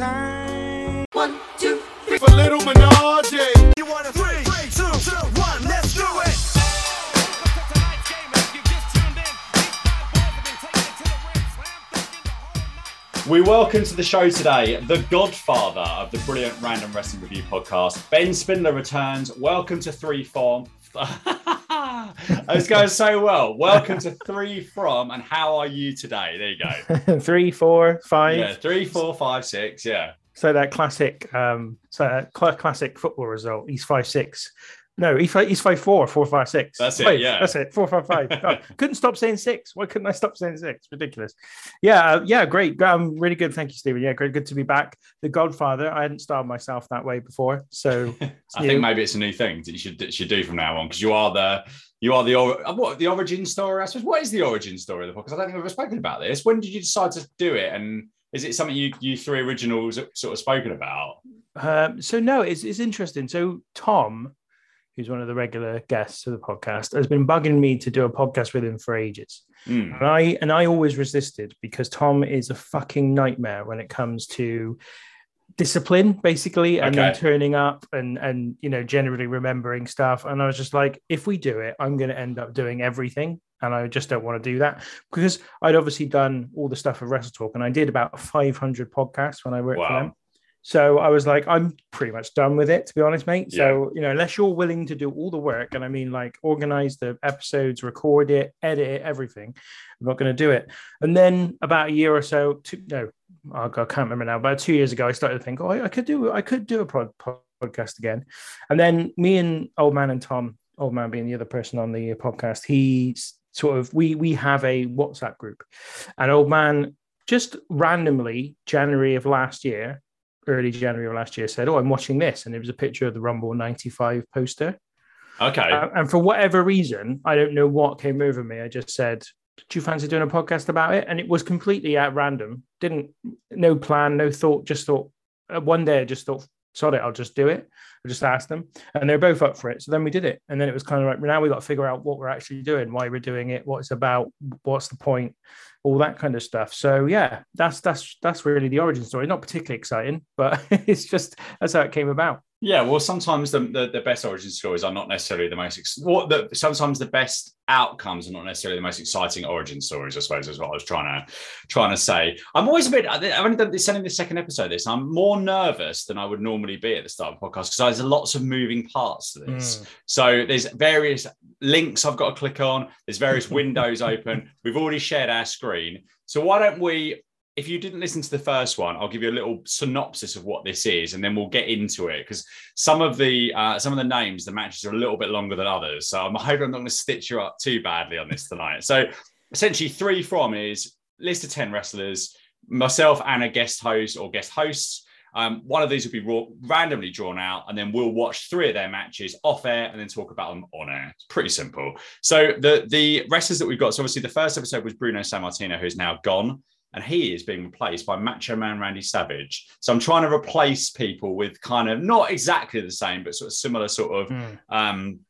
time. One, two, three. For little Menage. You want a three, three, two, two, one, let's do it. We welcome to the show today the godfather of the brilliant Random Wrestling Review podcast, Ben Spindler returns. Welcome to Three From. it's going so well. Welcome to Three From, and how are you today? There you go. Three, four, five. Yeah, three, four, five, six. Yeah. So that classic, um, so that cl- classic football result. He's five six. No, he's five, he's five four, four five six. That's it, yeah. that's it. Four five five. Oh, couldn't stop saying six. Why couldn't I stop saying six? Ridiculous. Yeah, uh, yeah, great. Um, really good. Thank you, Stephen. Yeah, great. Good to be back. The Godfather. I hadn't styled myself that way before, so I new. think maybe it's a new thing that you should that you should do from now on because you are the you are the uh, what the origin story. I suppose what is the origin story of the podcast? I don't think we've ever spoken about this. When did you decide to do it, and is it something you you three originals sort of spoken about? Um, so no, it's it's interesting. So Tom, who's one of the regular guests of the podcast, has been bugging me to do a podcast with him for ages. Hmm. And I and I always resisted because Tom is a fucking nightmare when it comes to discipline, basically, and then turning up and and you know generally remembering stuff. And I was just like, if we do it, I'm going to end up doing everything, and I just don't want to do that because I'd obviously done all the stuff of Wrestle Talk, and I did about 500 podcasts when I worked for them. So I was like, I'm pretty much done with it, to be honest, mate. So, you know, unless you're willing to do all the work, and I mean, like, organize the episodes, record it, edit it, everything, I'm not going to do it. And then about a year or so, two, no, I can't remember now, about two years ago, I started to think, oh, I, I could do, I could do a pod, podcast again. And then me and Old Man and Tom, Old Man being the other person on the podcast, he sort of, we we have a WhatsApp group, and Old Man just randomly January of last year early January of last year said, "Oh, I'm watching this," and it was a picture of the Rumble '95 poster. Okay. Uh, and for whatever reason, I don't know what came over me. I just said, "Do you fancy doing a podcast about it?" And it was completely at random. Didn't no plan, no thought. Just thought uh, one day I just thought, "Sod it, I'll just do it." I just asked them, and they're both up for it. So then we did it, and then it was kind of like now we got to figure out what we're actually doing, why we're doing it, what it's about, what's the point, all that kind of stuff. So yeah, that's that's that's really the origin story. Not particularly exciting, but it's just that's how it came about. Yeah, well, sometimes the, the, the best origin stories are not necessarily the most. Ex- what the sometimes the best outcomes are not necessarily the most exciting origin stories. I suppose is what I was trying to trying to say. I'm always a bit. I've only done this sending the second episode. of This I'm more nervous than I would normally be at the start of the podcast because there's lots of moving parts to this. Mm. So there's various links I've got to click on. There's various windows open. We've already shared our screen. So why don't we? If you didn't listen to the first one, I'll give you a little synopsis of what this is, and then we'll get into it because some of the uh, some of the names, the matches are a little bit longer than others. So I'm hoping I'm not going to stitch you up too badly on this tonight. So essentially, three from is list of ten wrestlers, myself and a guest host or guest hosts. Um, one of these will be raw, randomly drawn out, and then we'll watch three of their matches off air and then talk about them on air. It's pretty simple. So the the wrestlers that we've got. So obviously the first episode was Bruno Sammartino, who's now gone, and he is being replaced by Macho Man Randy Savage. So I'm trying to replace people with kind of not exactly the same, but sort of similar sort of Mm. um,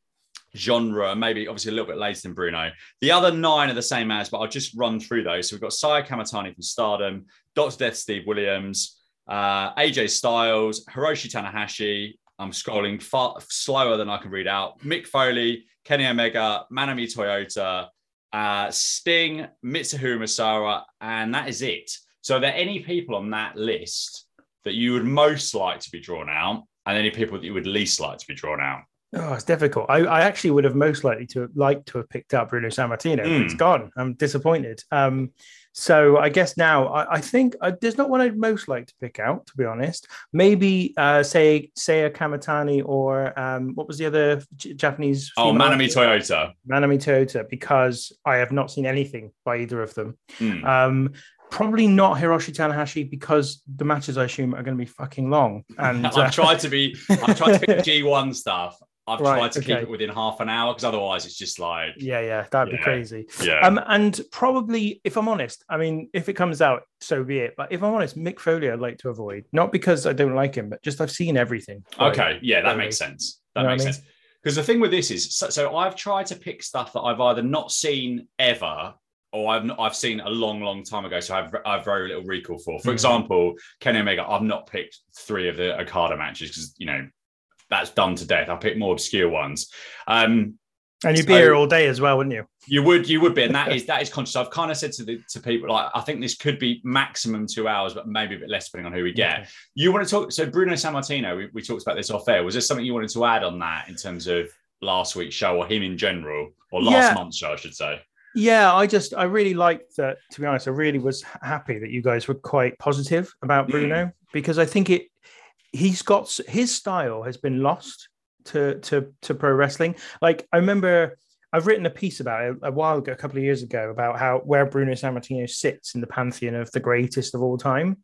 genre, maybe obviously a little bit later than Bruno. The other nine are the same as, but I'll just run through those. So we've got Saya Kamitani from Stardom, Dr. Death Steve Williams, uh, AJ Styles, Hiroshi Tanahashi. I'm scrolling far slower than I can read out. Mick Foley, Kenny Omega, Manami Toyota, uh, Sting, Mitsuharu Misawa, and that is it. So are there any people on that list that you would most like to be drawn out, and any people that you would least like to be drawn out? Oh, it's difficult. I, I actually would have most likely to have liked to have picked up Bruno Sammartino, but Mm. it's gone. I'm disappointed. Um, so I guess now I, I think uh, there's not one I'd most like to pick out, to be honest. Maybe uh, say Seiya Kamitani or um, what was the other J- Japanese? Oh, Manami? Toyota. Manami Toyota, because I have not seen anything by either of them. Hmm. Um, probably not Hiroshi Tanahashi because the matches I assume are going to be fucking long. And uh, I've tried to be, I've tried to pick G1 stuff. I've Right, tried to keep it within half an hour because otherwise it's just like, yeah, yeah, that'd Yeah. be crazy. yeah. Um, and probably, if I'm honest, I mean, if it comes out, so be it. But if I'm honest, Mick Foley, I'd like to avoid, not because I don't like him, but just I've seen everything. okay. Yeah, that Foley. makes sense. That You know makes I mean? sense. Because the thing with this is, so, so I've tried to pick stuff that I've either not seen ever or I've not, I've seen a long, long time ago, so I've I've very little recall for. For Mhm. example, Kenny Omega, I've not picked three of the Okada matches because you know that's done to death. I pick more obscure ones. Um, And you'd be So- here all day as well, wouldn't you? you would, you would be, and that is that is conscious. I've kind of said to the to people like I think this could be maximum two hours, but maybe a bit less depending on who we get. Okay. You want to talk? So Bruno Sammartino, we, we talked about this off air. Was there something you wanted to add on that in terms of last week's show or him in general, or last Yeah. month's show, I should say? Yeah, I just I really liked that. To be honest, I really was happy that you guys were quite positive about Mm. Bruno because I think it he's got his style has been lost to to to pro wrestling. Like I remember I've written a piece about it a while ago, a couple of years ago, about how where Bruno Sammartino sits in the pantheon of the greatest of all time,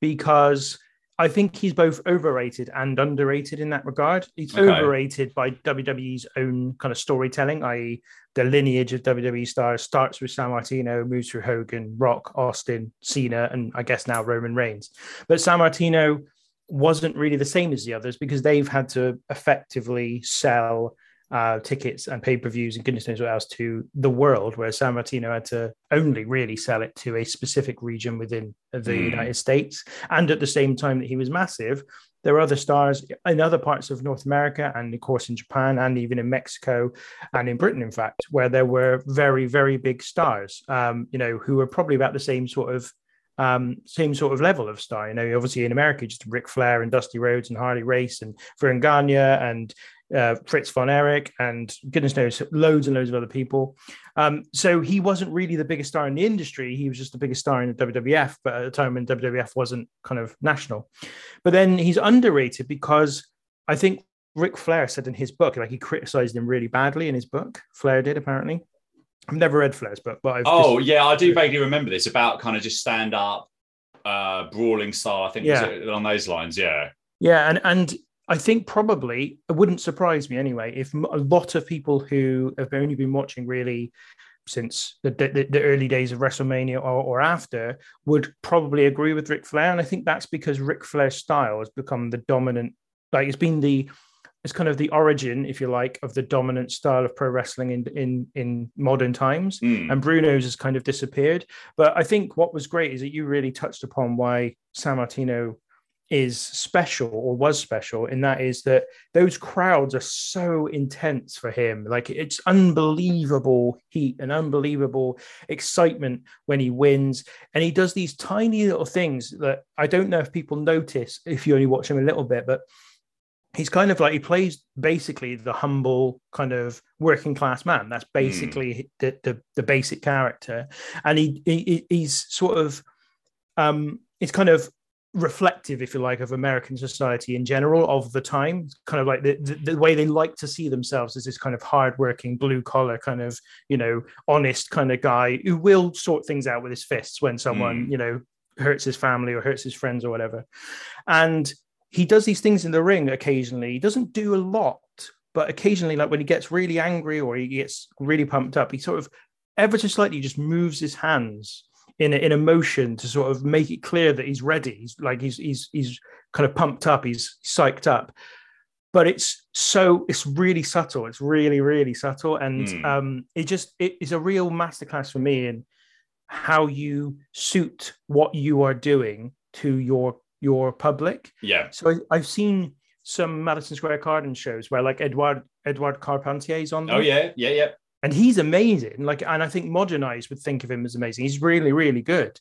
because I think he's both overrated and underrated in that regard. He's Okay. overrated by WWE's own kind of storytelling, i.e., the lineage of WWE stars starts with Sammartino, moves through Hogan, Rock, Austin, Cena, and I guess now Roman Reigns. But Sammartino wasn't really the same as the others because they've had to effectively sell uh, tickets and pay per views and goodness knows what else to the world, whereas Sammartino had to only really sell it to a specific region within the Mm. United States. And at the same time that he was massive, there were other stars in other parts of North America and, of course, in Japan and even in Mexico and in Britain, in fact, where there were very, very big stars, um, you know, who were probably about the same sort of um, same sort of level of star. You know, obviously in America, just Ric Flair and Dusty Rhodes and Harley Race and Verne Gagne and uh, Fritz von Erich and goodness knows loads and loads of other people. Um, so he wasn't really the biggest star in the industry. He was just the biggest star in the WWF, but at a time when WWF wasn't kind of national. But then he's underrated because I think Ric Flair said in his book, like he criticized him really badly in his book. Flair did apparently. I've never read Flair's book, but I've Oh just, yeah, I do vaguely remember this about kind of just stand up, uh, brawling style. I think was Yeah. along those lines. Yeah, Yeah, and and I think probably it wouldn't surprise me anyway if a lot of people who have only been watching really since the, the, the early days of WrestleMania or, or after would probably agree with Ric Flair, and I think that's because Ric Flair's style has become the dominant. Like it's been the it's kind of the origin, if you like, of the dominant style of pro wrestling in in in modern times Mm. and Bruno's has kind of disappeared. But I think what was great is that you really touched upon why Sammartino is special or was special, and that is that those crowds are so intense for him. Like it's unbelievable heat and unbelievable excitement when he wins. And he does these tiny little things that I don't know if people notice if you only watch him a little bit, but he's kind of like he plays basically the humble kind of working class man. That's basically the, the the basic character. And he, he he's sort of um it's kind of reflective if you like of american society in general of the time. Kind of like the, the, the way they like to see themselves as this kind of hardworking blue collar kind of you know honest kind of guy who will sort things out with his fists when someone Mm. you know hurts his family or hurts his friends or whatever. And he does these things in the ring occasionally. He doesn't do a lot, but occasionally, like when he gets really angry or he gets really pumped up, he sort of ever so slightly just moves his hands in a, in a motion to sort of make it clear that he's ready. He's like he's he's he's kind of pumped up. He's psyched up. But it's so it's really subtle. It's really really subtle, and Hmm. um, it just it is a real masterclass for me in how you suit what you are doing to your your public. yeah, So I, I've seen some Madison Square Garden shows where like Edward Edward Carpentier is on. Them. oh yeah, yeah, yeah. and he's amazing. Like, and I think modernized would think of him as amazing. He's really really good.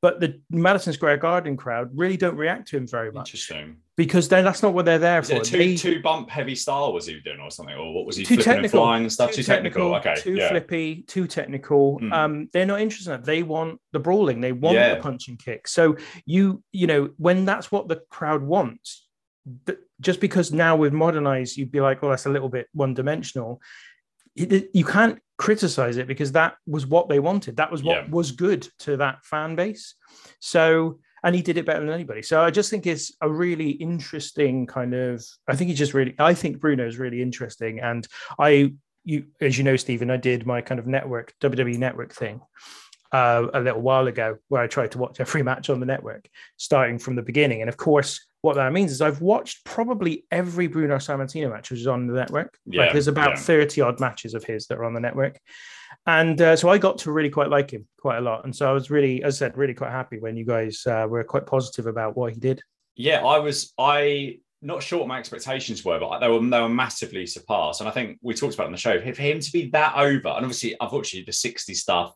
But the Madison Square Garden crowd really don't react to him very much Interesting. Because then that's not what they're there for. two They- two bump heavy style was he doing or something, or what was he too flipping and technical, flying and stuff? Too, technical. Okay, too yeah. flippy, too technical. Hmm. Um, they're not interested in that. They want the brawling. They want Yeah. the punch and kick. So you, you know, when that's what the crowd wants, th- just because now we've modernized, you'd be like, well, that's a little bit one dimensional. You can't criticize it because that was what they wanted. That was what Yeah. was good to that fan base. So, and he did it better than anybody. So I just think it's a really interesting kind of. I think he's just really. I think Bruno is really interesting, and I, you as you know, Stephen, I did my kind of network WWE network thing, uh, a little while ago where I tried to watch every match on the network, starting from the beginning. And of course, what that means is I've watched probably every Bruno Sammartino match which is on the network. Yeah, like there's about yeah. 30 odd matches of his that are on the network. And uh, so I got to really quite like him quite a lot. And so I was really, as I said, really quite happy when you guys uh, were quite positive about what he did. Yeah, I was. I not sure what my expectations were, but they were they were massively surpassed. And I think we talked about on the show for him to be that over. And obviously, unfortunately, the sixty stuff.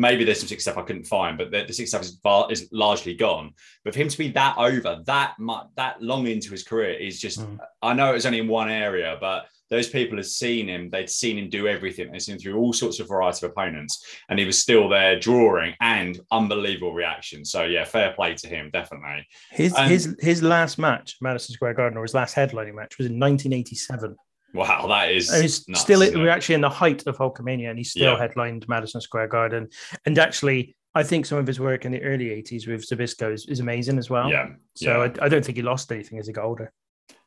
Maybe there's some 60 stuff I couldn't find, but the, the 60 stuff is, far, is largely gone. But for him to be that over, that much, that long into his career is just. Mm. I know it was only in one area, but those people had seen him. They'd seen him do everything. They'd seen him through all sorts of variety of opponents, and he was still there drawing and unbelievable reaction. So yeah, fair play to him, definitely. His And- his his last match, Madison Square Garden, or his last headlining match, was in 1987. Wow, that is And nuts, still we're actually in the height of Hulkamania, and he still Yeah. headlined Madison Square Garden. And actually, I think some of his work in the early 80s with Zbyszko is, is amazing as well. yeah. So yeah. I, I don't think he lost anything as he got older.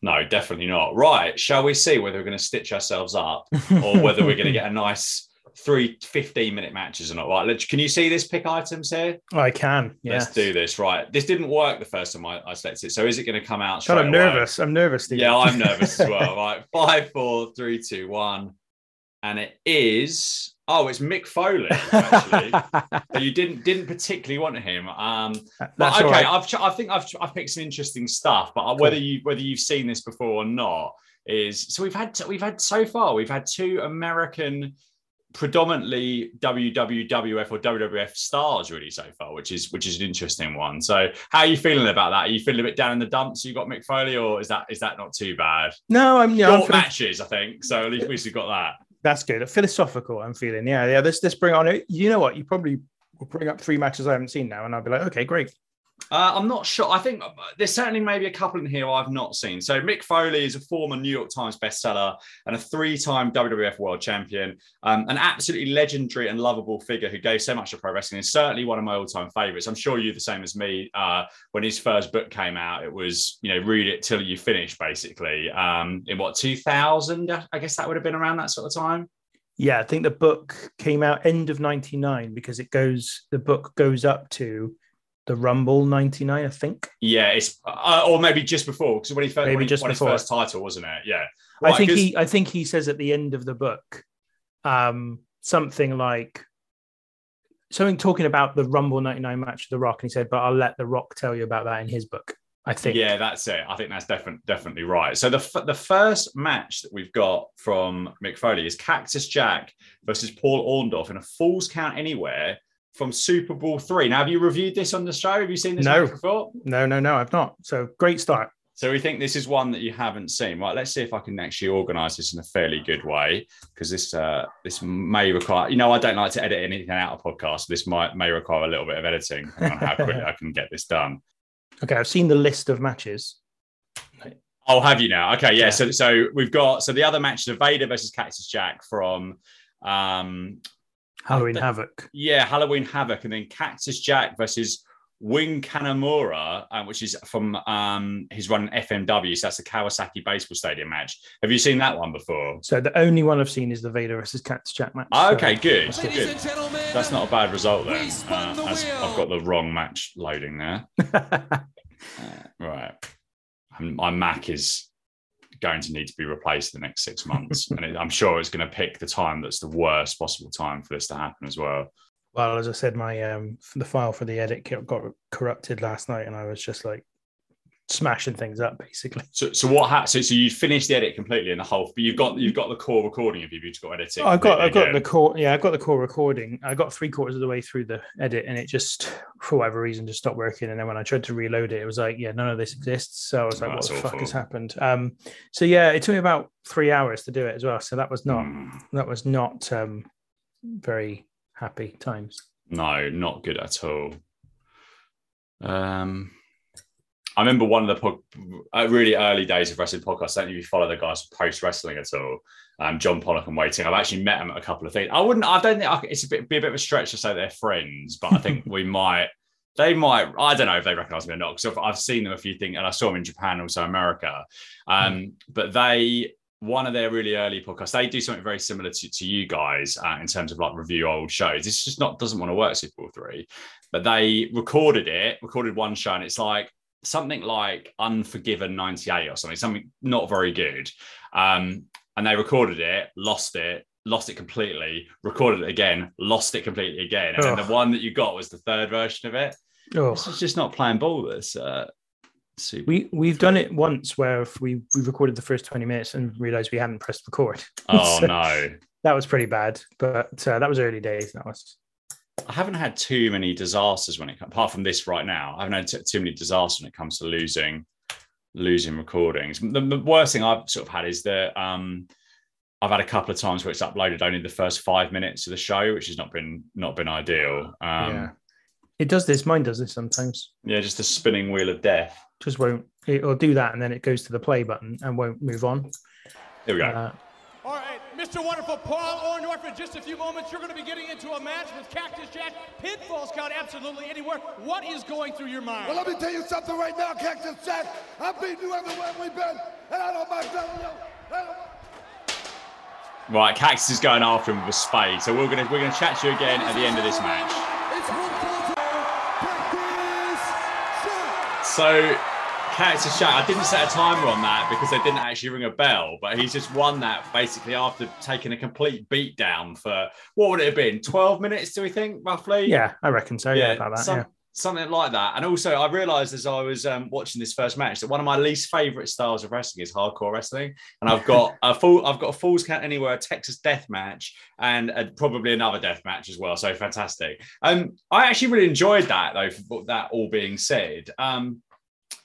No, definitely not. Right. Shall we see whether we're going to stitch ourselves up or whether we're going to get a nice three 15 minute matches or not? Right. Let's, can you see this pick items here? I can. Yes. Let's do this. Right. This didn't work the first time I, I selected it. So is it going to come out? God, I'm away? nervous. I'm nervous. Steve. Yeah, I'm nervous as well. Right. Five, four, three, two, one. And it is, oh, it's Mick Foley, actually. so you didn't didn't particularly want him. Um, But okay, right. I've I think I've I've picked some interesting stuff, but whether you whether you've seen this before or not is so we've had we've had so far we've had two American predominantly WWF or WWF stars really so far, which is which is an interesting one. So how are you feeling about that? Are you feeling a bit down in the dumps? You got Mick Foley, or is that is that not too bad? No, I'm. Yeah, I'm feeling- matches, I think. So at least we've got that. That's good. Philosophical. I'm feeling. Yeah, yeah. Let's let's bring on it. You know what? You probably will bring up three matches I haven't seen now, and I'll be like, okay, great. Uh, I'm not sure. I think there's certainly maybe a couple in here I've not seen. So Mick Foley is a former New York Times bestseller and a three-time WWF World Champion, um, an absolutely legendary and lovable figure who gave so much to pro wrestling. Is certainly one of my all-time favorites. I'm sure you're the same as me. Uh, when his first book came out, it was you know read it till you finish, basically. Um, in what 2000? I guess that would have been around that sort of time. Yeah, I think the book came out end of '99 because it goes. The book goes up to the Rumble '99, I think. Yeah, it's uh, or maybe just before because when he first Maybe when just won before. his first title, wasn't it? Yeah. I think he. I think he says at the end of the book, um, something like something talking about the Rumble '99 match with The Rock, and he said, "But I'll let The Rock tell you about that in his book." I think. Yeah, that's it. I think that's definitely definitely right. So the f- the first match that we've got from Mick Foley is Cactus Jack versus Paul Orndorff in a Falls Count Anywhere from SuperBrawl three. Now, have you reviewed this on the show? Have you seen this No. before? No, no, no, I've not. So great start. So we think this is one that you haven't seen. Right, let's see if I can actually organise this in a fairly good way because this uh, this may require. You know, I don't like to edit anything out of podcasts. This might may require a little bit of editing on how quickly I can get this done. Okay, I've seen the list of matches. I'll have you now? Okay, yeah. Yeah. So, so we've got so the other match is Vader versus Cactus Jack from, um, Halloween th- Havoc. yeah, Halloween Havoc, and then Cactus Jack versus Wing Kanemura, uh, which is from um, his run FMW. So that's the Kawasaki Baseball Stadium match. Have you seen that one before? So the only one I've seen is the Vader versus Cactus Jack match. Oh, So- okay, good, Ladies good. and gentlemen, That's not a bad result then. We spun Uh, the. I've got the wrong match loading there. Uh, right. Um, My Mac is going to need to be replaced in the next six months. and it, I'm sure it's going to pick the time that's the worst possible time for this to happen as well. well, as I said, my um the file for the edit got corrupted last night, and I was just like smashing things up basically. So, so what happened? So, so you finished the edit completely in the whole, but you've got you've got the core recording of you. You've just got editing. I've got I've got the core yeah I've got the core recording. I got three quarters of the way through the edit, and it just for whatever reason just stopped working. And then when I tried to reload it, it was like yeah none of this exists. So I was like Oh, what the fuck has happened? Um, so yeah, it took me about three hours to do it as well. So that was not Hmm. that was not um very happy times. No, not good at all. Um, I remember one of the po- uh, really early days of wrestling podcasts. I don't know if you follow the guys post wrestling at all. Um, John Pollock and Wai Ting. I've actually met them at a couple of things. I wouldn't. I don't think I, it's a bit be a bit of a stretch to say they're friends, but I think we might. They might. I don't know if they recognise me or not because I've, I've seen them a few things, and I saw them in Japan, also America. Um, but they one of their really early podcasts. They do something very similar to, to you guys uh, in terms of like review old shows. It's just not doesn't want to work SuperBrawl three, but they recorded it, recorded one show, and it's like something like Unforgiven '98 or something, something not very good. Um, and they recorded it, lost it, lost it completely, recorded it again, lost it completely again, and then the one that you got was the third version of it. Oh. This is just not playing ball. This uh, Super. We we've done it once where if we we recorded the first twenty minutes and realized we hadn't pressed record. oh So no. That was pretty bad, but uh, that was early days. That was I haven't had too many disasters when it comes, apart from this right now. I haven't had t- too many disasters when it comes to losing, losing recordings. The, the worst thing I've sort of had is that um, I've had a couple of times where it's uploaded only the first five minutes of the show, which has not been not been ideal. Um, yeah. It does this. Mine does this sometimes. yeah, just the spinning wheel of death. Just won't. It'll do that, and then it goes to the play button and won't move on. Here we go. Uh, All right, Mr. Wonderful Paul Orndorff, in just a few moments, you're going to be getting into a match with Cactus Jack. Pinfalls count absolutely anywhere. What is going through your mind? Well, let me tell you something right now, Cactus Jack. I've beaten you everywhere we've been, and I don't mind telling you. Right, Cactus is going after him with a spade, so we're gonna we're gonna chat to you again at the end of this match. It's one for Cactus Jack. So, Cactus Jack, I didn't set a timer on that because they didn't actually ring a bell, but he's just won that basically after taking a complete beat down for what would it have been? 12 minutes, do we think, roughly? yeah, I reckon so. Yeah, about that. some- yeah. something like that. And also, I realized as I was um, watching this first match that one of my least favorite styles of wrestling is hardcore wrestling. And I've got a full, I've got a Falls Count Anywhere, a Texas Death Match, and a, probably another Death Match as well. So fantastic. Um, I actually really enjoyed that though. For that all being said, um,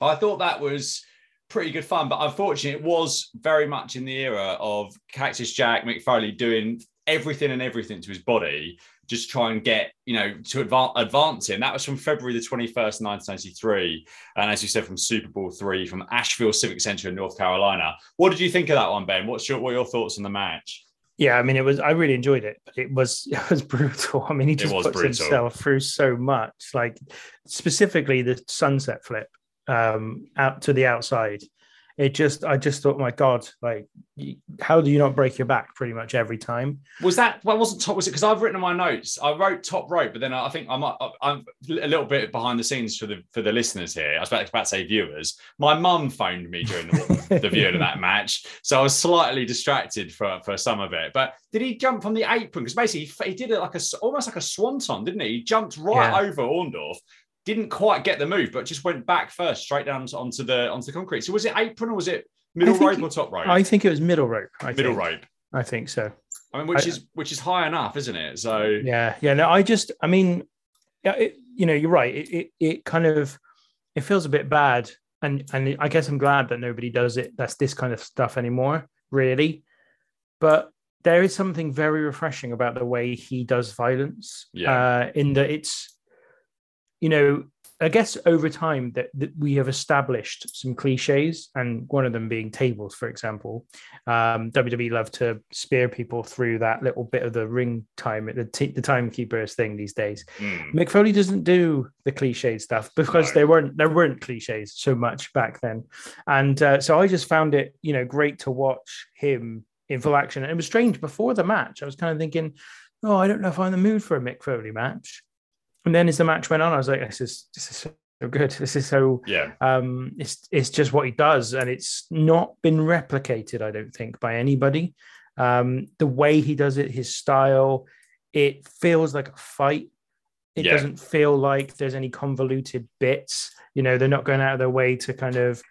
I thought that was pretty good fun. But unfortunately, it was very much in the era of Cactus Jack Mick Foley doing everything and everything to his body just try and get you know to advance advance him. That was from February the twenty first, nineteen ninety three, and as you said, from SuperBrawl three, from Asheville Civic Center in North Carolina. What did you think of that one, Ben? What's your what are your thoughts on the match? Yeah, I mean, it was. I really enjoyed it, but it was it was brutal. I mean, he just puts brutal. himself through so much. Like specifically the sunset flip um, out to the outside. It just, I just thought, my God, like, how do you not break your back pretty much every time? Was that well? Wasn't top? Was it because I've written in my notes? I wrote top rope, but then I think I'm I'm a little bit behind the scenes for the for the listeners here. I was about, about to say viewers. My mum phoned me during the, the viewing of that match, so I was slightly distracted for for some of it. But did he jump from the apron? Because basically he, he did it like a almost like a swanton, didn't he? He jumped right Yeah. over Orndorff. Didn't quite get the move, but just went back first, straight down onto the onto the concrete. So was it apron or was it middle rope or top rope? I think it was middle rope. I middle think. rope. I think so. I mean, which I- is which is high enough, isn't it? So Yeah, yeah. No, I just, I mean, yeah, it, you know, you're right. It, it, it kind of, it feels a bit bad, and and I guess I'm glad that nobody does it. That's this kind of stuff anymore, really. But there is something very refreshing about the way he does violence. Yeah. Uh, in that it's, you know, I guess over time that, that we have established some cliches, and one of them being tables, for example. Um, WWE love to spear people through that little bit of the ring time, the, t- the timekeepers thing these days. mm. Mick Foley doesn't do the cliche stuff because No. there weren't there weren't cliches so much back then, and uh, so I just found it you know great to watch him in full action. And it was strange before the match. I was kind of thinking, oh, I don't know if I'm in the mood for a Mick Foley match. And then as the match went on, I was like, this is this is so good. This is so yeah. um it's it's just what he does and it's not been replicated i don't think by anybody um the way he does it his style it feels like a fight it Yeah. doesn't feel like there's any convoluted bits you know they're not going out of their way to kind of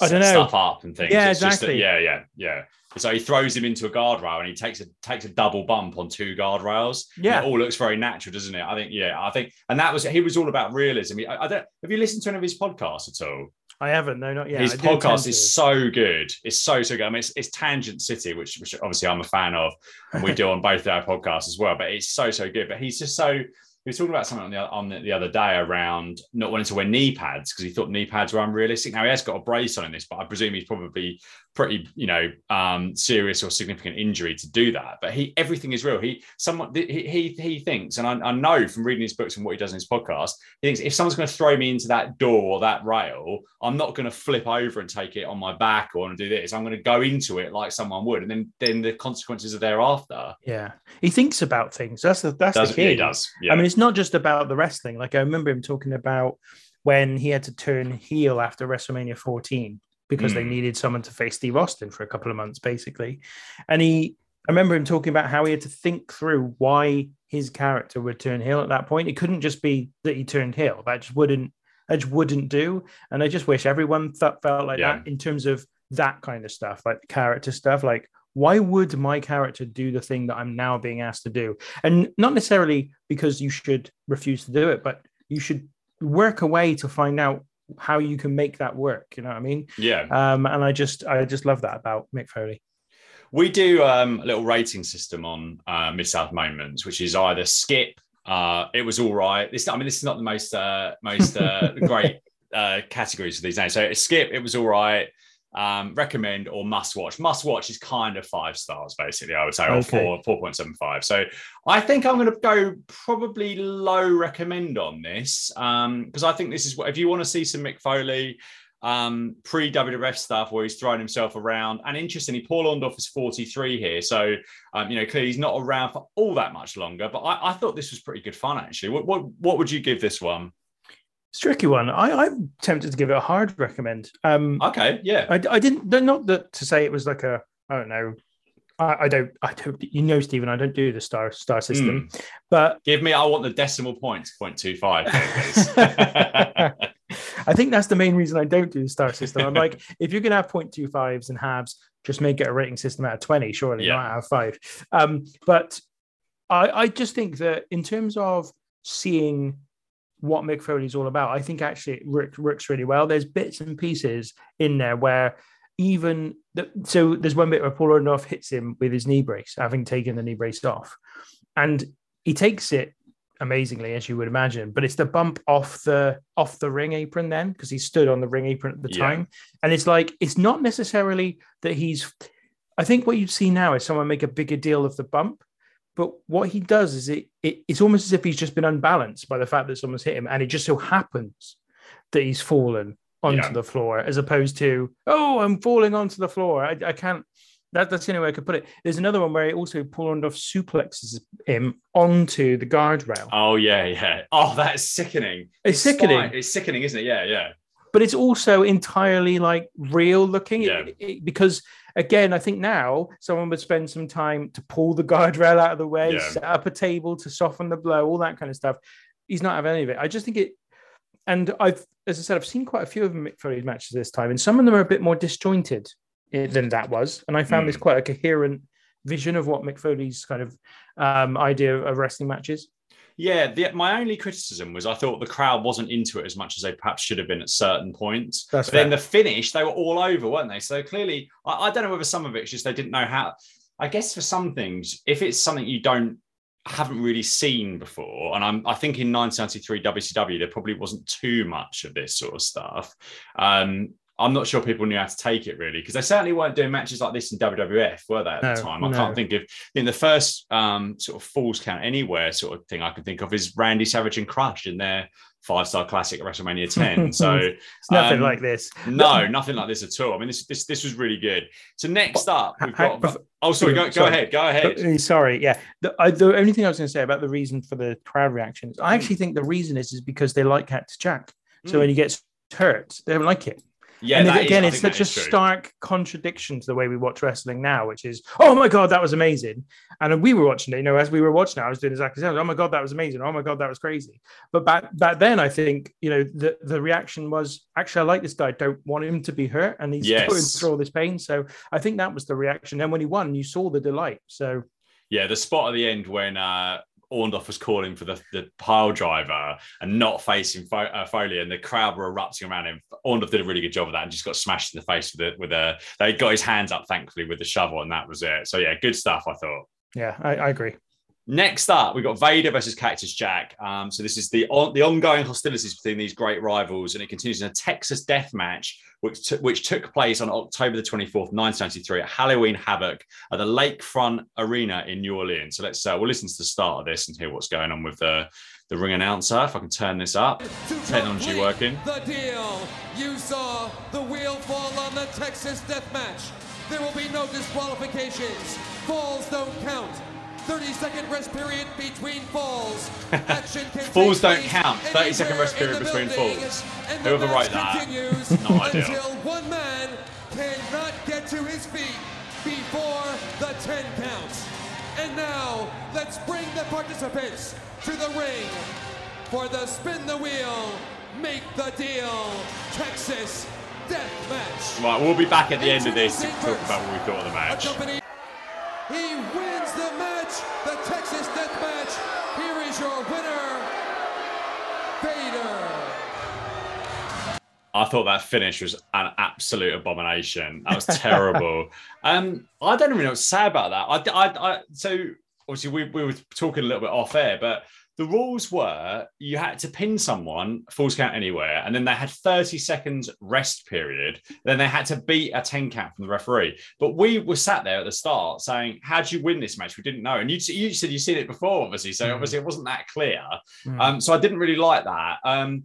I don't know. stuff up and things. Yeah, It's that- exactly. yeah, yeah, yeah. So he throws him into a guardrail and he takes a takes a double bump on two guardrails. Yeah. it all looks very natural, doesn't it? I think, yeah, I think, and that was he was all about realism. I, I don't. Have you listened to any of his podcasts at all? i haven't no not yet his I podcast is so good. It's so so good. I mean, it's, it's Tangent City, which which obviously I'm a fan of, and we do on both our podcasts as well. But it's so so good. But he's just so he was talking about something on the on the, the other day around not wanting to wear knee pads because he thought knee pads were unrealistic. Now he has got a brace on in this, but I presume he's probably pretty, you know, um, serious or significant injury to do that. But he everything is real. He someone he he, he thinks, and I, I know from reading his books and what he does in his podcast, he thinks if someone's going to throw me into that door or that rail, I'm not going to flip over and take it on my back or do this. I'm going to go into it like someone would, and then then the consequences are thereafter. Yeah, he thinks about things. That's the that's Does, the key. he does. Yeah. I mean, it's not just about the wrestling. Like I remember him talking about when he had to turn heel after WrestleMania 14 because they Mm. needed someone to face Steve Austin for a couple of months, basically. And he, I remember him talking about how he had to think through why his character would turn heel at that point. It couldn't just be that he turned heel. That just wouldn't, that just wouldn't do. And I just wish everyone th- felt like Yeah. that in terms of that kind of stuff, like character stuff. Like, why would my character do the thing that I'm now being asked to do? And not necessarily because you should refuse to do it, but you should work a way to find out how you can make that work. You know what I mean? yeah. Um, and I just, I just love that about Mick Foley. We do um, a little rating system on uh, Mid South moments, which is either skip. Uh, it was all right. This, I mean, this is not the most uh, most uh, great uh, categories of these days. So skip. It was all right. Um, recommend or must watch. Must watch is kind of five stars, basically. I would say, or four four point seven five. So I think I'm going to go probably low recommend on this because I think this is what if you want to see some Mick Foley um, pre WWF stuff where he's throwing himself around. And interestingly, Paul Orndorff is 43 here. So, um, you know, clearly he's not around for all that much longer. But I, I thought this was pretty good fun, actually. What, what, what would you give this one? It's a tricky one. I, I'm tempted to give it a hard recommend. Um, Okay. Yeah. I, I didn't, not that to say it was like a, I don't know. I, I don't, I don't, you know, Stephen, I don't do the star star system, but Give me, I want the decimal points, 0.25. I think that's the main reason I don't do the star system. I'm like, if you're gonna have 0.25s and halves, just make it a rating system out of 20, surely Yeah. not out of five. Um, but I, I just think that in terms of seeing what Mick Foley's all about, I think actually it works, works really well. There's bits and pieces in there where even the, so there's one bit where Paul Orndorff hits him with his knee brace, having taken the knee brace off, and he takes it amazingly as you would imagine but it's the bump off the off the ring apron then because he stood on the ring apron at the Yeah. time and it's like it's not necessarily that he's i think what you'd see now is someone make a bigger deal of the bump but what he does is it, it it's almost as if he's just been unbalanced by the fact that someone's hit him and it just so happens that he's fallen onto Yeah. the floor as opposed to oh i'm falling onto the floor i, I can't that, that's the only way I could put it. There's another one where he also Paul off suplexes him onto the guardrail. oh, yeah. Yeah. Oh, that is sickening. It's sickening. fine. It's sickening, isn't it? Yeah. Yeah. But it's also entirely like real looking Yeah. it- because again i think now someone would spend some time to pull the guardrail out of the way Yeah. set up a table to soften the blow all that kind of stuff he's not having any of it i just think it and i've as i said i've seen quite a few of mick foley's matches this time and some of them are a bit more disjointed eh, than that was and i found this Mm. quite a coherent vision of what mick foley's kind of um, idea of wrestling matches Yeah, the, my only criticism was I thought the crowd wasn't into it as much as they perhaps should have been at certain points. That's but then the finish, they were all over, weren't they? So clearly, I, I don't know whether some of it's just they didn't know how. I guess for some things, if it's something you don't haven't really seen before, and I'm I think in 1993 WCW there probably wasn't too much of this sort of stuff. Um, I'm not sure people knew how to take it really because they certainly weren't doing matches like this in WWF, were they at the time? I no. can't think of in the first um, sort of falls count anywhere sort of thing I can think of is Randy Savage and Crush in their five star classic at WrestleMania 10. So it's nothing um, like this no, nothing like this at all. I mean, this this this was really good. So next up, we've got. Oh, sorry. Go, go sorry. ahead. Go ahead. Uh, Sorry, yeah. The, I, the only thing I was going to say about the reason for the crowd reaction is I Hmm. actually think the reason is is because they like Cactus Jack. So Mm. when he gets hurt, they don't like it. Yeah. and is- again, I it's such a true. stark contradiction to the way we watch wrestling now, which is, oh my god, that was amazing. And we were watching it, you know, as we were watching it, I was doing exactly the same. Oh my god, that was amazing. Oh my god, that was crazy. But back back then, I think you know the the reaction was actually I like this guy. Don't want him to be hurt, and he's Yes. going through all this pain. So I think that was the reaction. And when he won, you saw the delight. So Yeah, the spot at the end when uh, Orndorff was calling for the, the pile driver and not facing Fo- uh, Foley, and the crowd were erupting around him. Orndorff did a really good job of that and just got smashed in the face with it. With a, they got his hands up, thankfully, with the shovel, and that was it. So yeah, good stuff. I thought. yeah, I, I agree. Next up, we've got Vader versus Cactus Jack. Um, so this is the on, the ongoing hostilities between these great rivals, and it continues in a Texas death match, which t- which took place on October the twenty fourth, nineteen ninety three, at Halloween Havoc at the Lakefront Arena in New Orleans. So let's uh, we'll listen to the start of this and hear what's going on with the the ring announcer. If I can turn this up, technology working. The deal. You saw the wheel fall on the Texas death match. There will be no disqualifications. Falls don't count. 30 second rest period between falls. Falls don't count. 30 second rest period between building. falls. Whoever wrote that, no idea. until one man cannot get to his feet before the 10 counts. And now, let's bring the participants to the ring for the spin the wheel, make the deal, Texas death match. Right, we'll be back at the end of this to talk about what we thought of the match. He wins the match, the Texas death match. Here is your winner, Vader. I thought that finish was an absolute abomination. That was terrible. um, I don't even know what to say about that. I, I, I so obviously we, we were talking a little bit off air, but the rules were you had to pin someone falls count anywhere, and then they had 30 seconds rest period. Then they had to beat a 10 count from the referee. But we were sat there at the start saying, "How do you win this match?" We didn't know, and you, you said you'd seen it before, obviously. So obviously it wasn't that clear. Mm. Um, so I didn't really like that. Um,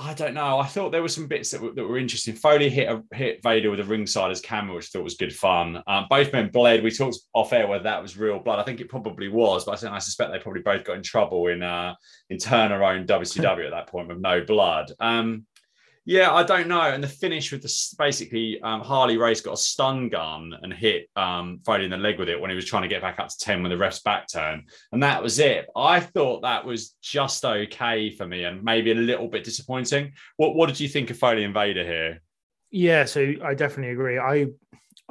I don't know. I thought there were some bits that were, that were interesting. Foley hit a, hit Vader with a ringsider's camera, which I thought was good fun. Um, both men bled. We talked off air whether that was real blood. I think it probably was, but I, I suspect they probably both got in trouble in uh, in Turner owned WCW at that point with no blood. Um, yeah, I don't know. And the finish with the basically um, Harley Race got a stun gun and hit um, Foley in the leg with it when he was trying to get back up to 10 when the ref's back turn. And that was it. I thought that was just okay for me and maybe a little bit disappointing. What what did you think of Foley and Vader here? Yeah, so I definitely agree. I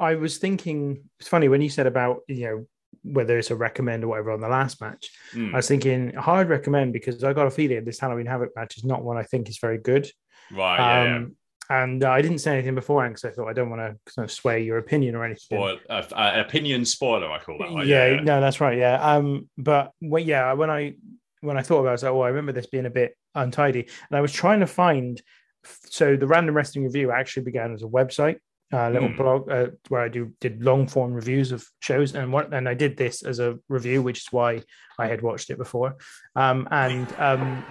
I was thinking it's funny when you said about you know whether it's a recommend or whatever on the last match. Hmm, I was thinking hard recommend because I got a feeling this Halloween Havoc match is not one I think is very good. Right, yeah, yeah. Um, and uh, I didn't say anything beforehand because I thought I don't want to kind of sway your opinion or anything. Spoil, uh, uh, opinion spoiler, I call that one. yeah, Yeah, no, that's right. Yeah. Um, but when, yeah, when I when I thought about it, I was like, oh, I remember this being a bit untidy, and I was trying to find. So the random wrestling review actually began as a website, a little Hmm. blog uh, where I do did long form reviews of shows, and what and I did this as a review, which is why I had watched it before. Um, and um,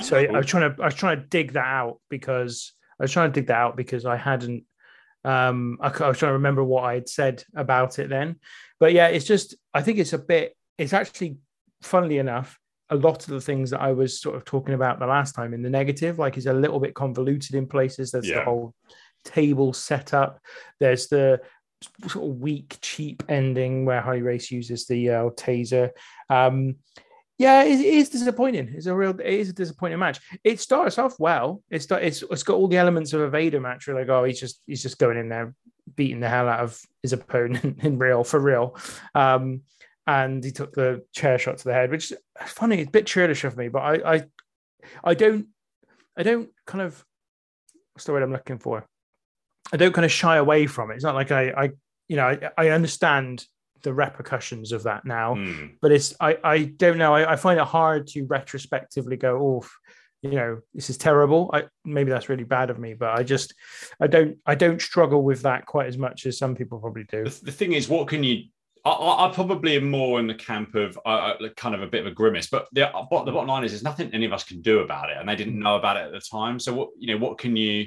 so I was trying to I was trying to dig that out because I was trying to dig that out because I hadn't um I, I was trying to remember what I had said about it then. But yeah, it's just I think it's a bit it's actually funnily enough a lot of the things that I was sort of talking about the last time in the negative like is a little bit convoluted in places there's the whole table setup there's the sort of weak cheap ending where Harley Race uses the uh, taser um yeah, it, it is disappointing. It's a real, it is a disappointing match. It starts off well. It's it's it's got all the elements of a Vader match. Where like, oh, he's just he's just going in there, beating the hell out of his opponent in real for real. Um, and he took the chair shot to the head, which is funny. It's a bit churlish of me, but I I I don't I don't kind of what's the word I'm looking for? I don't kind of shy away from it. It's not like I I you know I, I understand the repercussions of that now Hmm. but it's I I don't know. I, I find it hard to retrospectively go, oh, you know, this is terrible. I maybe that's really bad of me, but I just I don't I don't struggle with that quite as much as some people probably do. the, the thing is, what can you? I, I, probably am more in the camp of uh, kind of a bit of a grimace, but the, but the bottom line is, there's nothing any of us can do about it, and they didn't know about it at the time. So what you know, what can you?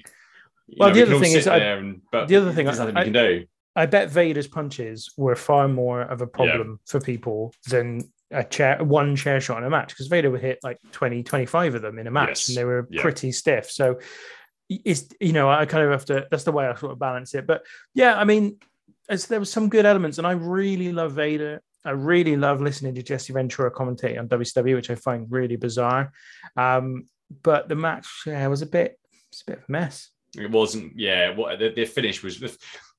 Well, know, the we other thing is I- and, but the other thing there's nothing I- we can do. I bet Vader's punches were far more of a problem for people than a chair one chair shot in a match because Vader would hit like 20 25 of them in a match Yes. and they were Yeah. pretty stiff so it's you know I kind of have to that's the way I sort of balance it but yeah I mean as there was some good elements and I really love Vader I really love listening to Jesse Ventura commentate on WCW which I find really bizarre um but the match yeah, was a bit it's a bit of a mess It wasn't. Yeah, what the, the finish was.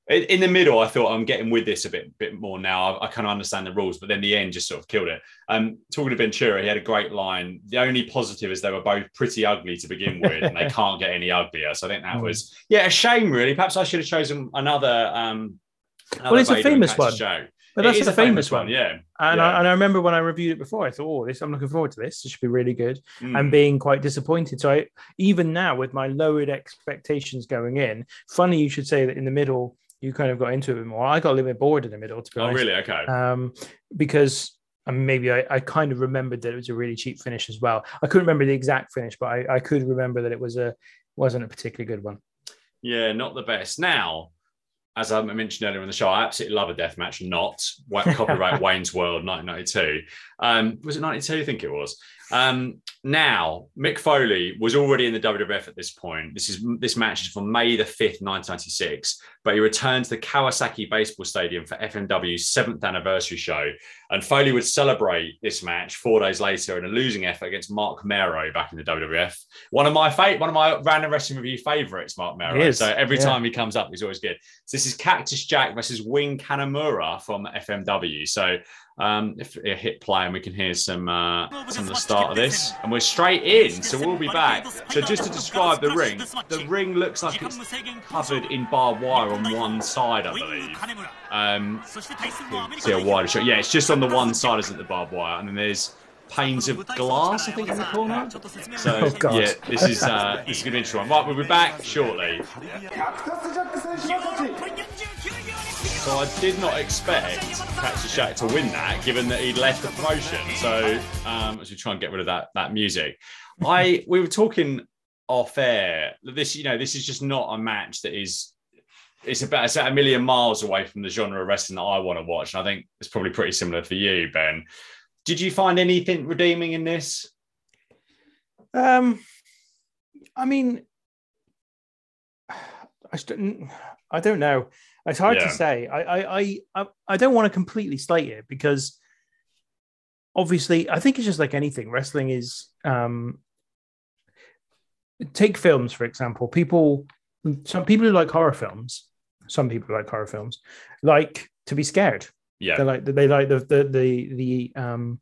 In in the middle, I thought I'm getting with this a bit, bit more now. I, I kind of understand the rules, but then the end just sort of killed it. Um, talking to Ventura, he had a great line. The only positive is they were both pretty ugly to begin with, and they can't get any uglier. So I think that Mm. was yeah, a shame really. Perhaps I should have chosen another. Um, another Well, it's a Vader and famous one. Joe. But that's is a famous one. yeah. And, Yeah. I, and I remember when I reviewed it before, I thought, "Oh, this I'm looking forward to this. This should be really good." Mm. And being quite disappointed. So I, even now, with my lowered expectations going in, funny you should say that in the middle you kind of got into it a bit more. I got a little bit bored in the middle, to be Oh, honest. really? Okay. Um, because and maybe I, I kind of remembered that it was a really cheap finish as well. I couldn't remember the exact finish, but I, I could remember that it was a wasn't a particularly good one. Yeah, not the best. Now, as I mentioned earlier in the show, I absolutely love a death match. Not copyright Wayne's World 1992. Um, was it 92? I think it was. Um, now, Mick Foley was already in the WWF at this point. This is this match is from May the 5th, 1996. But he returned to the Kawasaki Baseball Stadium for FMW's seventh anniversary show. And Foley would celebrate this match four days later in a losing effort against Mark Mero back in the WWF. One of my fa- one of my random wrestling review favorites, Mark Mero. So every yeah. time he comes up, he's always good. So this is Cactus Jack versus Wing Kanemura from FMW. So um, if I hit play and we can hear some uh, some of the start of this, and we're straight in. So we'll be back. So just to describe the ring, the ring looks like it's covered in barbed wire on one side, I believe. Um, see a wider shot. Yeah, it's just on the one side, isn't the barbed wire, and then there's panes of glass, I think, in the corner. So Oh, God. yeah, this is uh, this is gonna be interesting. Right, we'll be back shortly. So I did not expect Cactus Jack to win that, given that he'd left the promotion. So um, as we try and get rid of that that music, I we were talking off air. This you know this is just not a match that is. It's about it's about a million miles away from the genre of wrestling that I want to watch, and I think it's probably pretty similar for you, Ben. Did you find anything redeeming in this? Um, I mean, I, st- I don't know. It's hard Yeah. to say. I, I, I, I, don't want to completely slate it because obviously, I think it's just like anything. Wrestling is. Um, take films for example. People, some people who like horror films, some people who like horror films, like to be scared. Yeah, They like they like the the the the um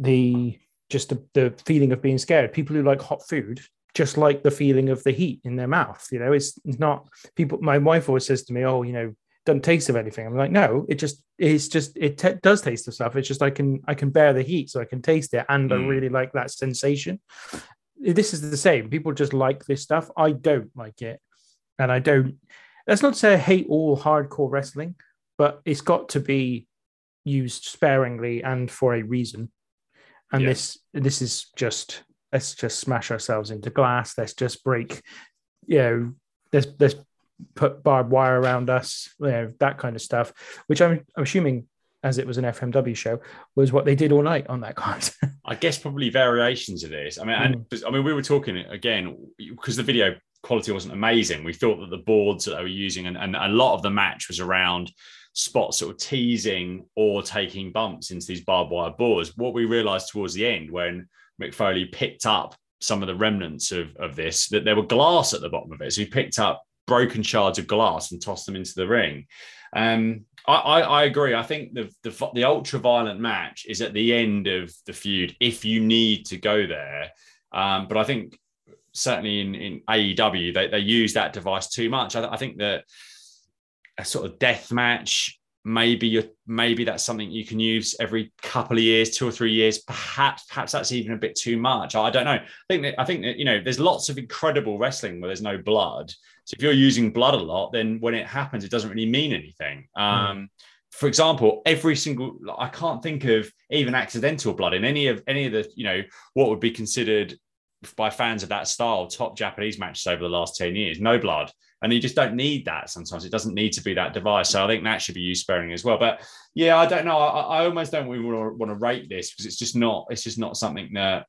the just the, the feeling of being scared. People who like hot food just like the feeling of the heat in their mouth. You know, it's, not people. My wife always says to me, "Oh, you know, doesn't taste of anything." I'm like, no, it just it's just it t- does taste of stuff. It's just I can I can bear the heat, so I can taste it, and I Mm. really like that sensation. This is the same. People just like this stuff. I don't like it, and I don't. That's not to say I hate all hardcore wrestling, but it's got to be used sparingly and for a reason. And Yeah. this this is just let's just smash ourselves into glass. Let's just break, you know, let's let's put barbed wire around us, you know, that kind of stuff. Which I'm, I'm assuming, as it was an FMW show, was what they did all night on that card. I guess probably variations of this. I mean, and hmm. I mean, we were talking again because the video quality wasn't amazing. We thought that the boards that they were using, and, and a lot of the match was around spots sort of teasing or taking bumps into these barbed wire boards. What we realized towards the end when Mick Foley picked up some of the remnants of, of this, that there were glass at the bottom of it. So he picked up broken shards of glass and tossed them into the ring. Um, I, I, I agree. I think the, the the ultra violent match is at the end of the feud if you need to go there. Um, but I think certainly in, in AEW they, they use that device too much. I, I think that a sort of death match maybe you maybe that's something you can use every couple of years two or three years perhaps perhaps that's even a bit too much. I don't know. I think that i think that you know there's lots of incredible wrestling where there's no blood. So if you're using blood a lot then when it happens it doesn't really mean anything. Um for example every single i can't think of even accidental blood in any of any of the you know what would be considered by fans of that style top japanese matches over the last 10 years. No blood and you just don't need that sometimes. It doesn't need to be that device. So i think that should be used sparingly as well. But yeah i don't know. I, I almost don't want to, want to rate this because it's just not it's just not something that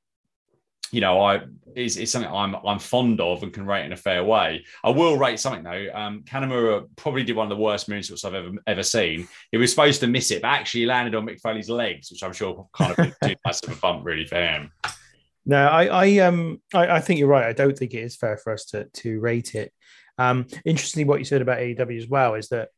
you know i is, is something i'm i'm fond of and can rate in a fair way. I will rate something though. Um kanemura probably did one of the worst moonsaults i've ever ever seen. He was supposed to miss it but actually landed on mick foley's legs which i'm sure kind of too much of a bump really for him. No, I, I um I, I think you're right. I don't think it is fair for us to to rate it. Um, interestingly, what you said about AEW as well is that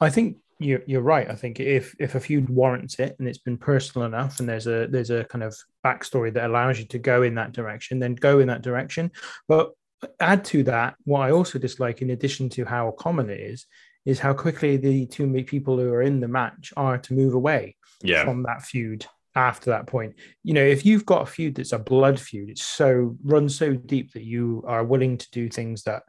I think you're you're right. I think if if a feud warrants it and it's been personal enough, and there's a there's a kind of backstory that allows you to go in that direction, then go in that direction. But add to that, what I also dislike, in addition to how common it is, is how quickly the two people who are in the match are to move away Yeah. from that feud after that point. You know, if you've got a feud that's a blood feud, it's so runs so deep that you are willing to do things that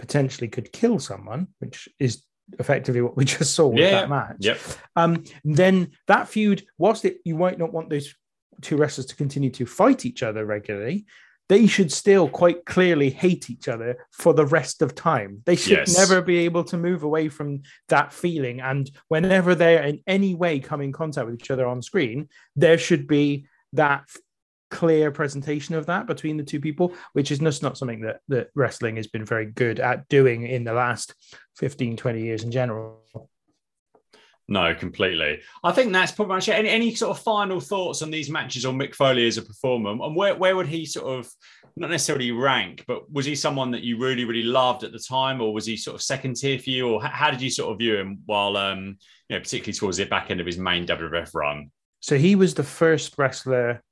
potentially could kill someone, which is effectively what we just saw with Yeah. that match. Yep. Um, then that feud, whilst it, you might not want those two wrestlers to continue to fight each other regularly, they should still quite clearly hate each other for the rest of time. They should Yes. never be able to move away from that feeling. And whenever they're in any way come in contact with each other on screen, there should be that clear presentation of that between the two people, which is just not something that, that wrestling has been very good at doing in the last 15, 20 years in general. No, completely. I think that's pretty much it. Any, any sort of final thoughts on these matches on Mick Foley as a performer? And where, where would he sort of, not necessarily rank, but was he someone that you really, really loved at the time? Or was he sort of second tier for you? Or how did you sort of view him while, um, you know, particularly towards the back end of his main WWF run? So he was the first wrestler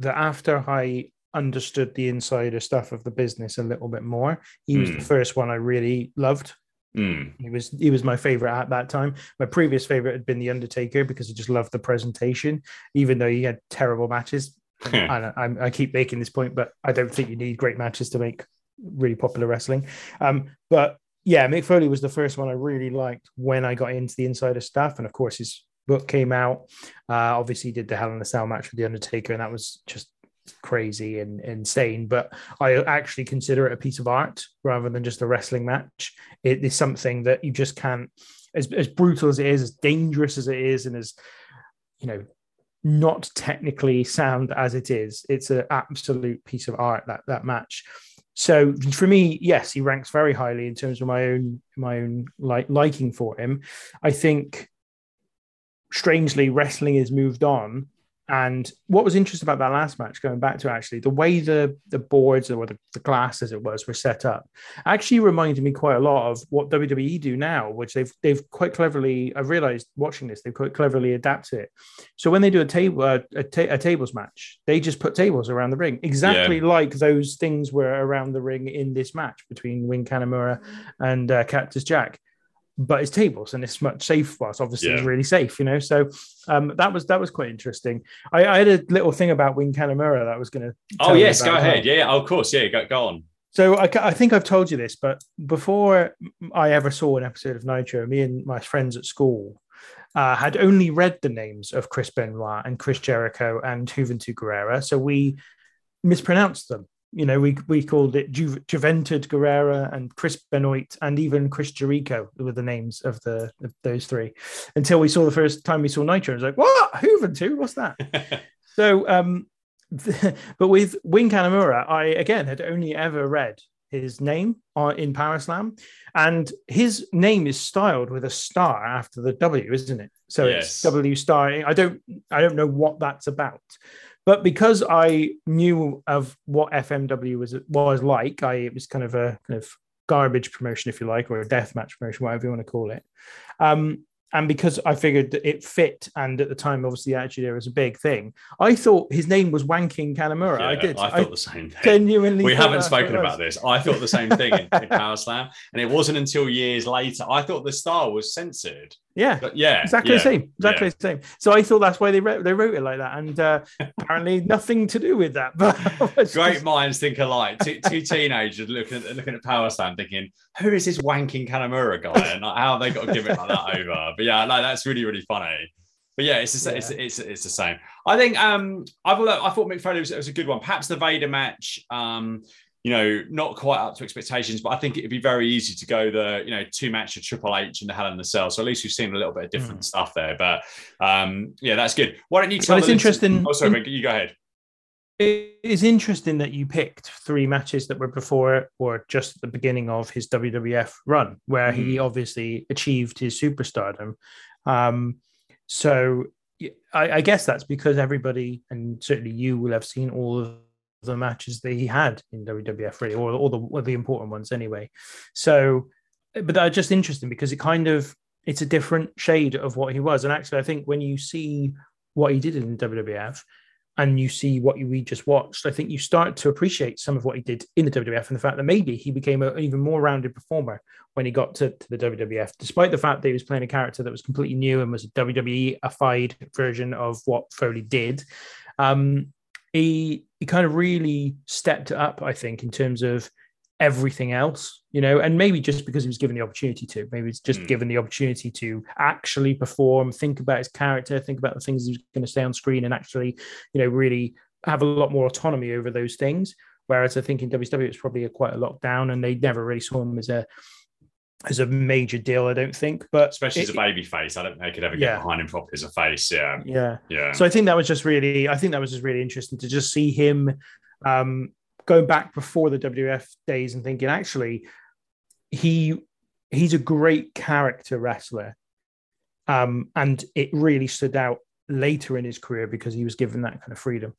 that after I understood the insider stuff of the business a little bit more, he was Hmm. the first one I really loved. Mm, He was he was my favorite at that time. My previous favorite had been the Undertaker because I just loved the presentation, even though he had terrible matches. and I, I keep making this point, but I don't think you need great matches to make really popular wrestling. Um, but yeah, Mick Foley was the first one I really liked when I got into the insider stuff, and of course his book came out. Uh, obviously, did the Hell in a Cell match with the Undertaker, and that was just crazy and insane. But I actually consider it a piece of art rather than just a wrestling match. It is something that you just can't, as as brutal as it is, as dangerous as it is, and as you know not technically sound as it is. It's an absolute piece of art that that match. So for me, yes, he ranks very highly in terms of my own my own like liking for him. I think strangely wrestling has moved on. And what was interesting about that last match, going back to actually the way the the boards or the, the glass as it was were set up, actually reminded me quite a lot of what WWE do now, which they've they've quite cleverly. I've realized watching this, they've quite cleverly adapted it. So when they do a table uh, a, ta- a tables match, they just put tables around the ring, exactly like those things were around the ring in this match between Wing Kanemura and uh, Cactus Jack. But it's tables and it's much safe. Well, it's obviously it's really safe, you know. So um, that was that was quite interesting. I, I had a little thing about Wing Kanemura that I was going to. oh, yes, go ahead. Yeah, yeah, of course. Yeah, go, go on. So I, I think I've told you this, but before I ever saw an episode of Nitro, me and my friends at school uh, had only read the names of Chris Benoit and Chris Jericho and Juventud Guerrera, so we mispronounced them. You know, we we called it Ju- Juventud Guerrera and Chris Benoit and even Chris Jericho were the names of the of those three. Until we saw the first time we saw Nitro, I was like, "What? Juventud? What's that?" So, um, but with Wing Kanemura, I again had only ever read his name in Power Slam, and his name is styled with a star after the W, isn't it? So Yes. it's W star. I don't, I don't know what that's about, but because I knew of what FMW was was like, I it was kind of a kind of garbage promotion, if you like, or a death match promotion, whatever you want to call it. Um, and because I figured that it fit, and at the time, obviously, actually, there was a big thing. I thought his name was Wanking Kanemura. I did. I thought the same thing. genuinely. we haven't spoken about this. I thought the same thing in, in Power Slam, and it wasn't until years later. I thought the star was censored. Yeah, yeah, exactly yeah, the same. Exactly yeah. the same. So I thought that's why they wrote they wrote it like that, and uh, apparently nothing to do with that. But Great just- minds think alike. Two, two teenagers looking at looking at Power Slam, thinking, "Who is this wanking Kanemura guy?" And like, how have they got to give it like that over? But yeah, no, that's really really funny. But yeah, it's the, sa- it's, Yeah. it's it's the same. I think um I thought I thought Mick Foley was, was a good one. Perhaps the Vader match, um, you know, not quite up to expectations, but I think it'd be very easy to go the you know two match of Triple H and the Hell in the Cell. So at least we've seen a little bit of different stuff there. But um, yeah, that's good. Why don't you tell? it's interesting- Oh, sorry, Mick, you go ahead. it is interesting that you picked three matches that were before or just at the beginning of his WWF run, where he obviously achieved his superstardom. Um, so I guess that's because everybody, and certainly you, will have seen all of the matches that he had in WWF, really, or all the or the important ones anyway. So, but that's just interesting because it kind of it's a different shade of what he was. And actually, I think when you see what he did in WWF, and you see what we just watched, I think you start to appreciate some of what he did in the WWF and the fact that maybe he became an even more rounded performer when he got to, to the WWF, despite the fact that he was playing a character that was completely new and was a WWE-ified version of what Foley did. Um, he he kind of really stepped up, I think, in terms of everything else, you know, and maybe just because he was given the opportunity to, maybe it's just Mm. given the opportunity to actually perform, think about his character, think about the things he's going to say on screen, and actually, you know, really have a lot more autonomy over those things. Whereas I think in WCW it's probably a, quite a lockdown, and they never really saw him as a as a major deal. I don't think, but Especially as a baby face, I don't think they could ever get behind him properly as a face. Yeah, yeah. yeah. So I think that was just really, I think that was just really interesting to just see him um, going back before the WF days and thinking, actually, he he's a great character wrestler, um, and it really stood out later in his career because he was given that kind of freedom.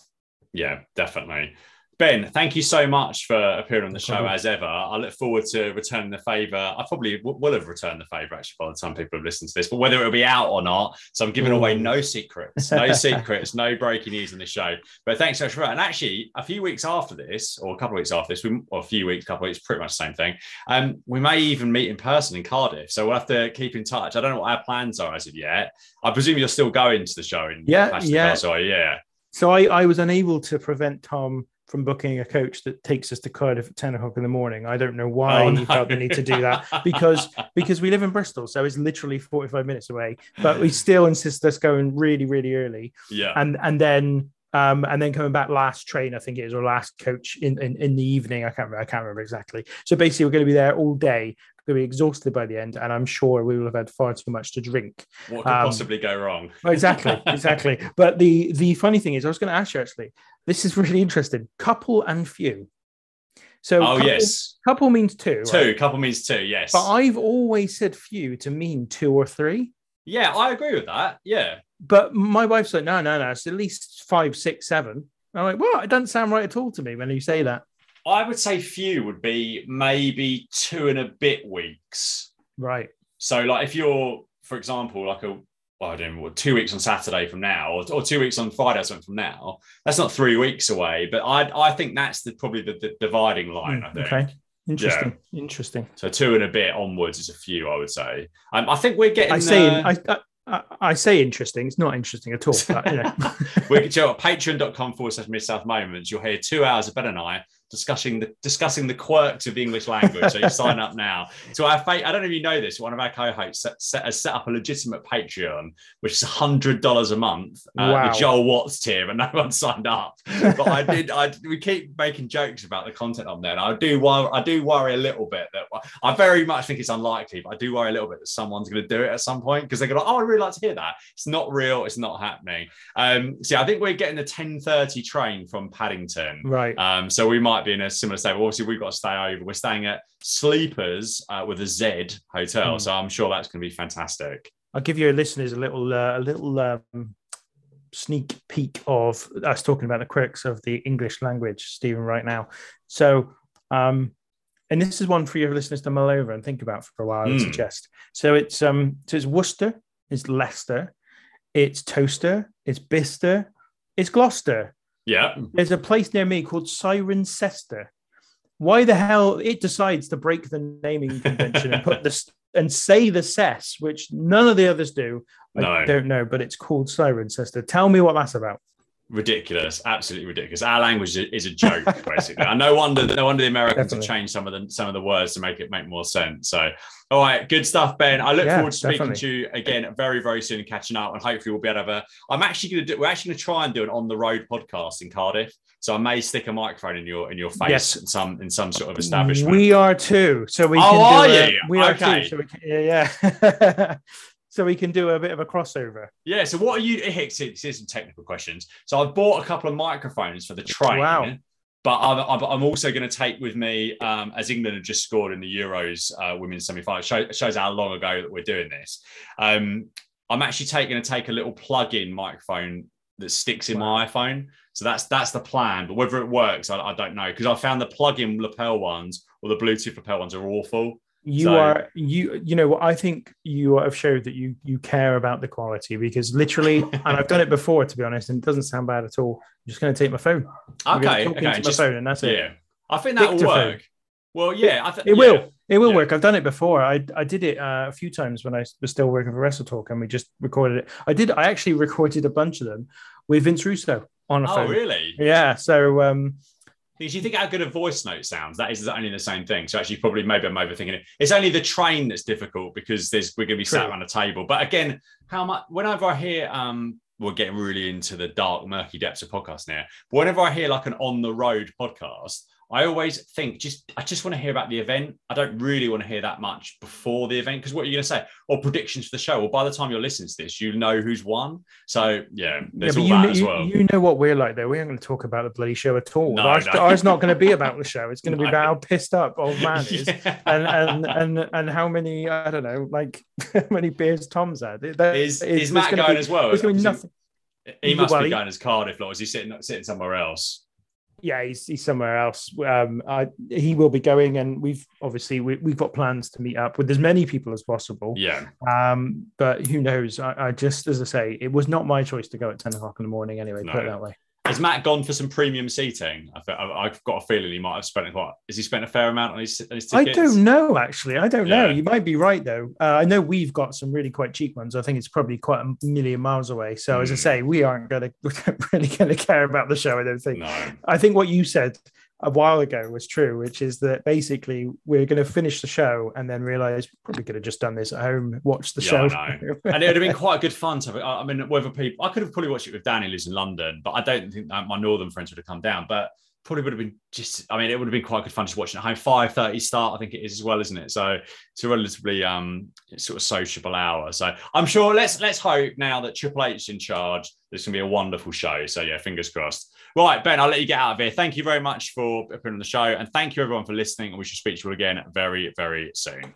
Yeah, definitely. Ben, thank you so much for appearing on the show as ever. I look forward to returning the favour. I probably w- will have returned the favour actually by the time people have listened to this, but whether it'll be out or not. So I'm giving away no secrets, no secrets, no breaking news on the show. But thanks so much for that. And actually, a few weeks after this, or a couple of weeks after this, we, or a few weeks, couple of weeks, pretty much the same thing. Um, we may even meet in person in Cardiff. So we'll have to keep in touch. I don't know what our plans are as of yet. I presume you're still going to the show in Yeah, Clash yeah. Castle, yeah. So I, I was unable to prevent Tom from booking a coach that takes us to Cardiff at 10 o'clock in the morning. I don't know why Oh, he felt the need to do that because because we live in Bristol, so it's literally 45 minutes away. But we still insist us going really, really early. yeah. And and then um and then coming back last train, I think it is or last coach in, in in the evening. I can't remember, I can't remember exactly. So basically we're going to be there all day, going to be exhausted by the end, and I'm sure we will have had far too much to drink. What could um, possibly go wrong? Exactly, exactly. But the the funny thing is, I was going to ask you actually. This is really interesting. Couple and few. So Oh couple, yes, couple means two. two. right? Couple means two. Yes. But I've always said few to mean two or three. yeah, I agree with that. Yeah. But my wife's like, no, no, no. It's at least five, six, seven. I'm like, well, it doesn't sound right at all to me when you say that. I would say few would be maybe two and a bit weeks. Right. So, like, if you're, for example, like a, well, I don't know, two weeks on Saturday from now, or, or two weeks on Friday or something from now, that's not three weeks away. But I, I think that's the probably the, the dividing line. I Mm, think. okay. Interesting. Interesting. So two and a bit onwards is a few, I would say. Um, I think we're getting. I say, uh, I, I, I say interesting. It's not interesting at all. But, you know. we can show at patreon.com forward slash mid south moments. You'll hear two hours of Ben and I discussing the discussing the quirks of the English language. So you sign up now. So our fa- I don't know if you know this, one of our co-hosts set, set, has set up a legitimate Patreon, which is hundred dollars a month. Uh, Wow. The Joel Watts tier, and no one signed up. But I did. I we keep making jokes about the content on there. And I do. wor- I do worry a little bit that I very much think it's unlikely, but I do worry a little bit that someone's going to do it at some point because they're going to. Oh, I'd really like to hear that. It's not real. It's not happening. Um, so yeah, I think we're getting the ten thirty train from Paddington. right. Um, so we might be in a similar state. But obviously, we've got to stay over. We're staying at Sleeperz uh, with a Z hotel, Mm. so I'm sure that's going to be fantastic. I'll give your listeners a little uh, a little um, sneak peek of us talking about the quirks of the English language, Stephen, right now. So, um, and this is one for your listeners to mull over and think about for a while. I would Mm. suggest. So it's um, so it's Worcester, it's Leicester, it's Towcester, it's Bicester, it's Gloucester. Yeah, There's a place near me called Siren Cirencester. Why the hell it decides to break the naming convention and put this and say the cess, which none of the others do. I No. don't know, but it's called Siren Cirencester. Tell me what that's about. Ridiculous, absolutely ridiculous. Our language is a joke, basically. and no wonder, no wonder the Americans have Definitely. changed some of the some of the words to make it make more sense. So, all right, good stuff, Ben. I look Yeah, forward to speaking definitely. to you again very, very soon catching up. And hopefully, we'll be able to have a. I'm actually going to do. We're actually going to try and do an on the road podcast in Cardiff. So I may stick a microphone in your in your face Yes. in some in some sort of establishment. We are too. So we Oh, can are do a- you? we are too. So we can, yeah, yeah. so we can do a bit of a crossover. Yeah. So what are you? Here's, here's some technical questions. So I've bought a couple of microphones for the train. Wow. But I'm, I'm, also going to take with me, um, as England have just scored in the Euros uh, women's semi-final. Show, shows how long ago that we're doing this. Um, I'm actually taking to take a little plug-in microphone that sticks in my iPhone. So that's that's the plan. But whether it works, I, I don't know because I found the plug-in lapel ones or the Bluetooth lapel ones are awful. You So- are you you know what I think you have showed that you you care about the quality because literally and I've done it before to be honest and it doesn't sound bad at all. I'm just going to take my phone. Okay, talk okay, into just- my phone and that's it. yeah. I think that will Dictaphone. work. Well, yeah, I th- It yeah. will. It will Yeah. work. I've done it before. I I did it uh, a few times when I was still working for Wrestle Talk, and we just recorded it. I did. I actually recorded a bunch of them with Vince Russo on a phone. Oh, phone. really? Yeah. So um, Because you think how good a voice note sounds, that is only the same thing. So actually, probably maybe I'm overthinking it. It's only the train that's difficult because there's we're going to be sat around a table. But again, how much? Whenever I hear, um, we're getting really into the dark, murky depths of podcast now. But whenever I hear like an on the road podcast, I always think just I just want to hear about the event. I don't really want to hear that much before the event because what are you going to say? Or predictions for the show? Well, by the time you're listening to this, you know who's won. So yeah, there's yeah, all you, that know, as well. you know what we're like, though. We aren't going to talk about the bloody show at all. No, ours, no. ours not going to be about the show. It's going to be about how pissed up old man is. Yeah. And, and and and how many I don't know like how many beers Tom's had. There- Is, is Matt gonna be- as well? There's going to be nothing. He, must Well, be going as Cardiff, like, is he sitting sitting somewhere else? Yeah, he's, he's somewhere else. Um, I, he will be going, and we've obviously we, we've got plans to meet up with as many people as possible. Yeah. Um, but who knows? I, I just, as I say, it was not my choice to go at ten o'clock in the morning. Anyway, put it that way. Has Matt gone for some premium seating? I I've got a feeling he might have spent what? Has he spent a fair amount on his, on his I don't know. Actually, I don't know. You might be right though. Uh, I know we've got some really quite cheap ones. I think it's probably quite a million miles away. So as I Hmm. say, we aren't going to really going to care about the show. I don't think. No. I think what you said a while ago was true, which is that basically we're going to finish the show and then realize probably could have just done this at home, watch the Yeah, show. And it would have been quite good fun to have. I mean, whether people, I could have probably watched it with Danny, lives in London, but I don't think my northern friends would have come down. But probably would have been just, I mean, it would have been quite good fun just watching at home. Five thirty start, I think it is as well, isn't it? So it's a relatively um sort of sociable hour. So I'm sure. Let's let's hope now that Triple H is in charge. There's going to be a wonderful show. So yeah, fingers crossed. Right, Ben, I'll let you get out of here. Thank you very much for appearing on the show, and thank you everyone for listening. And we shall speak to you again very very soon.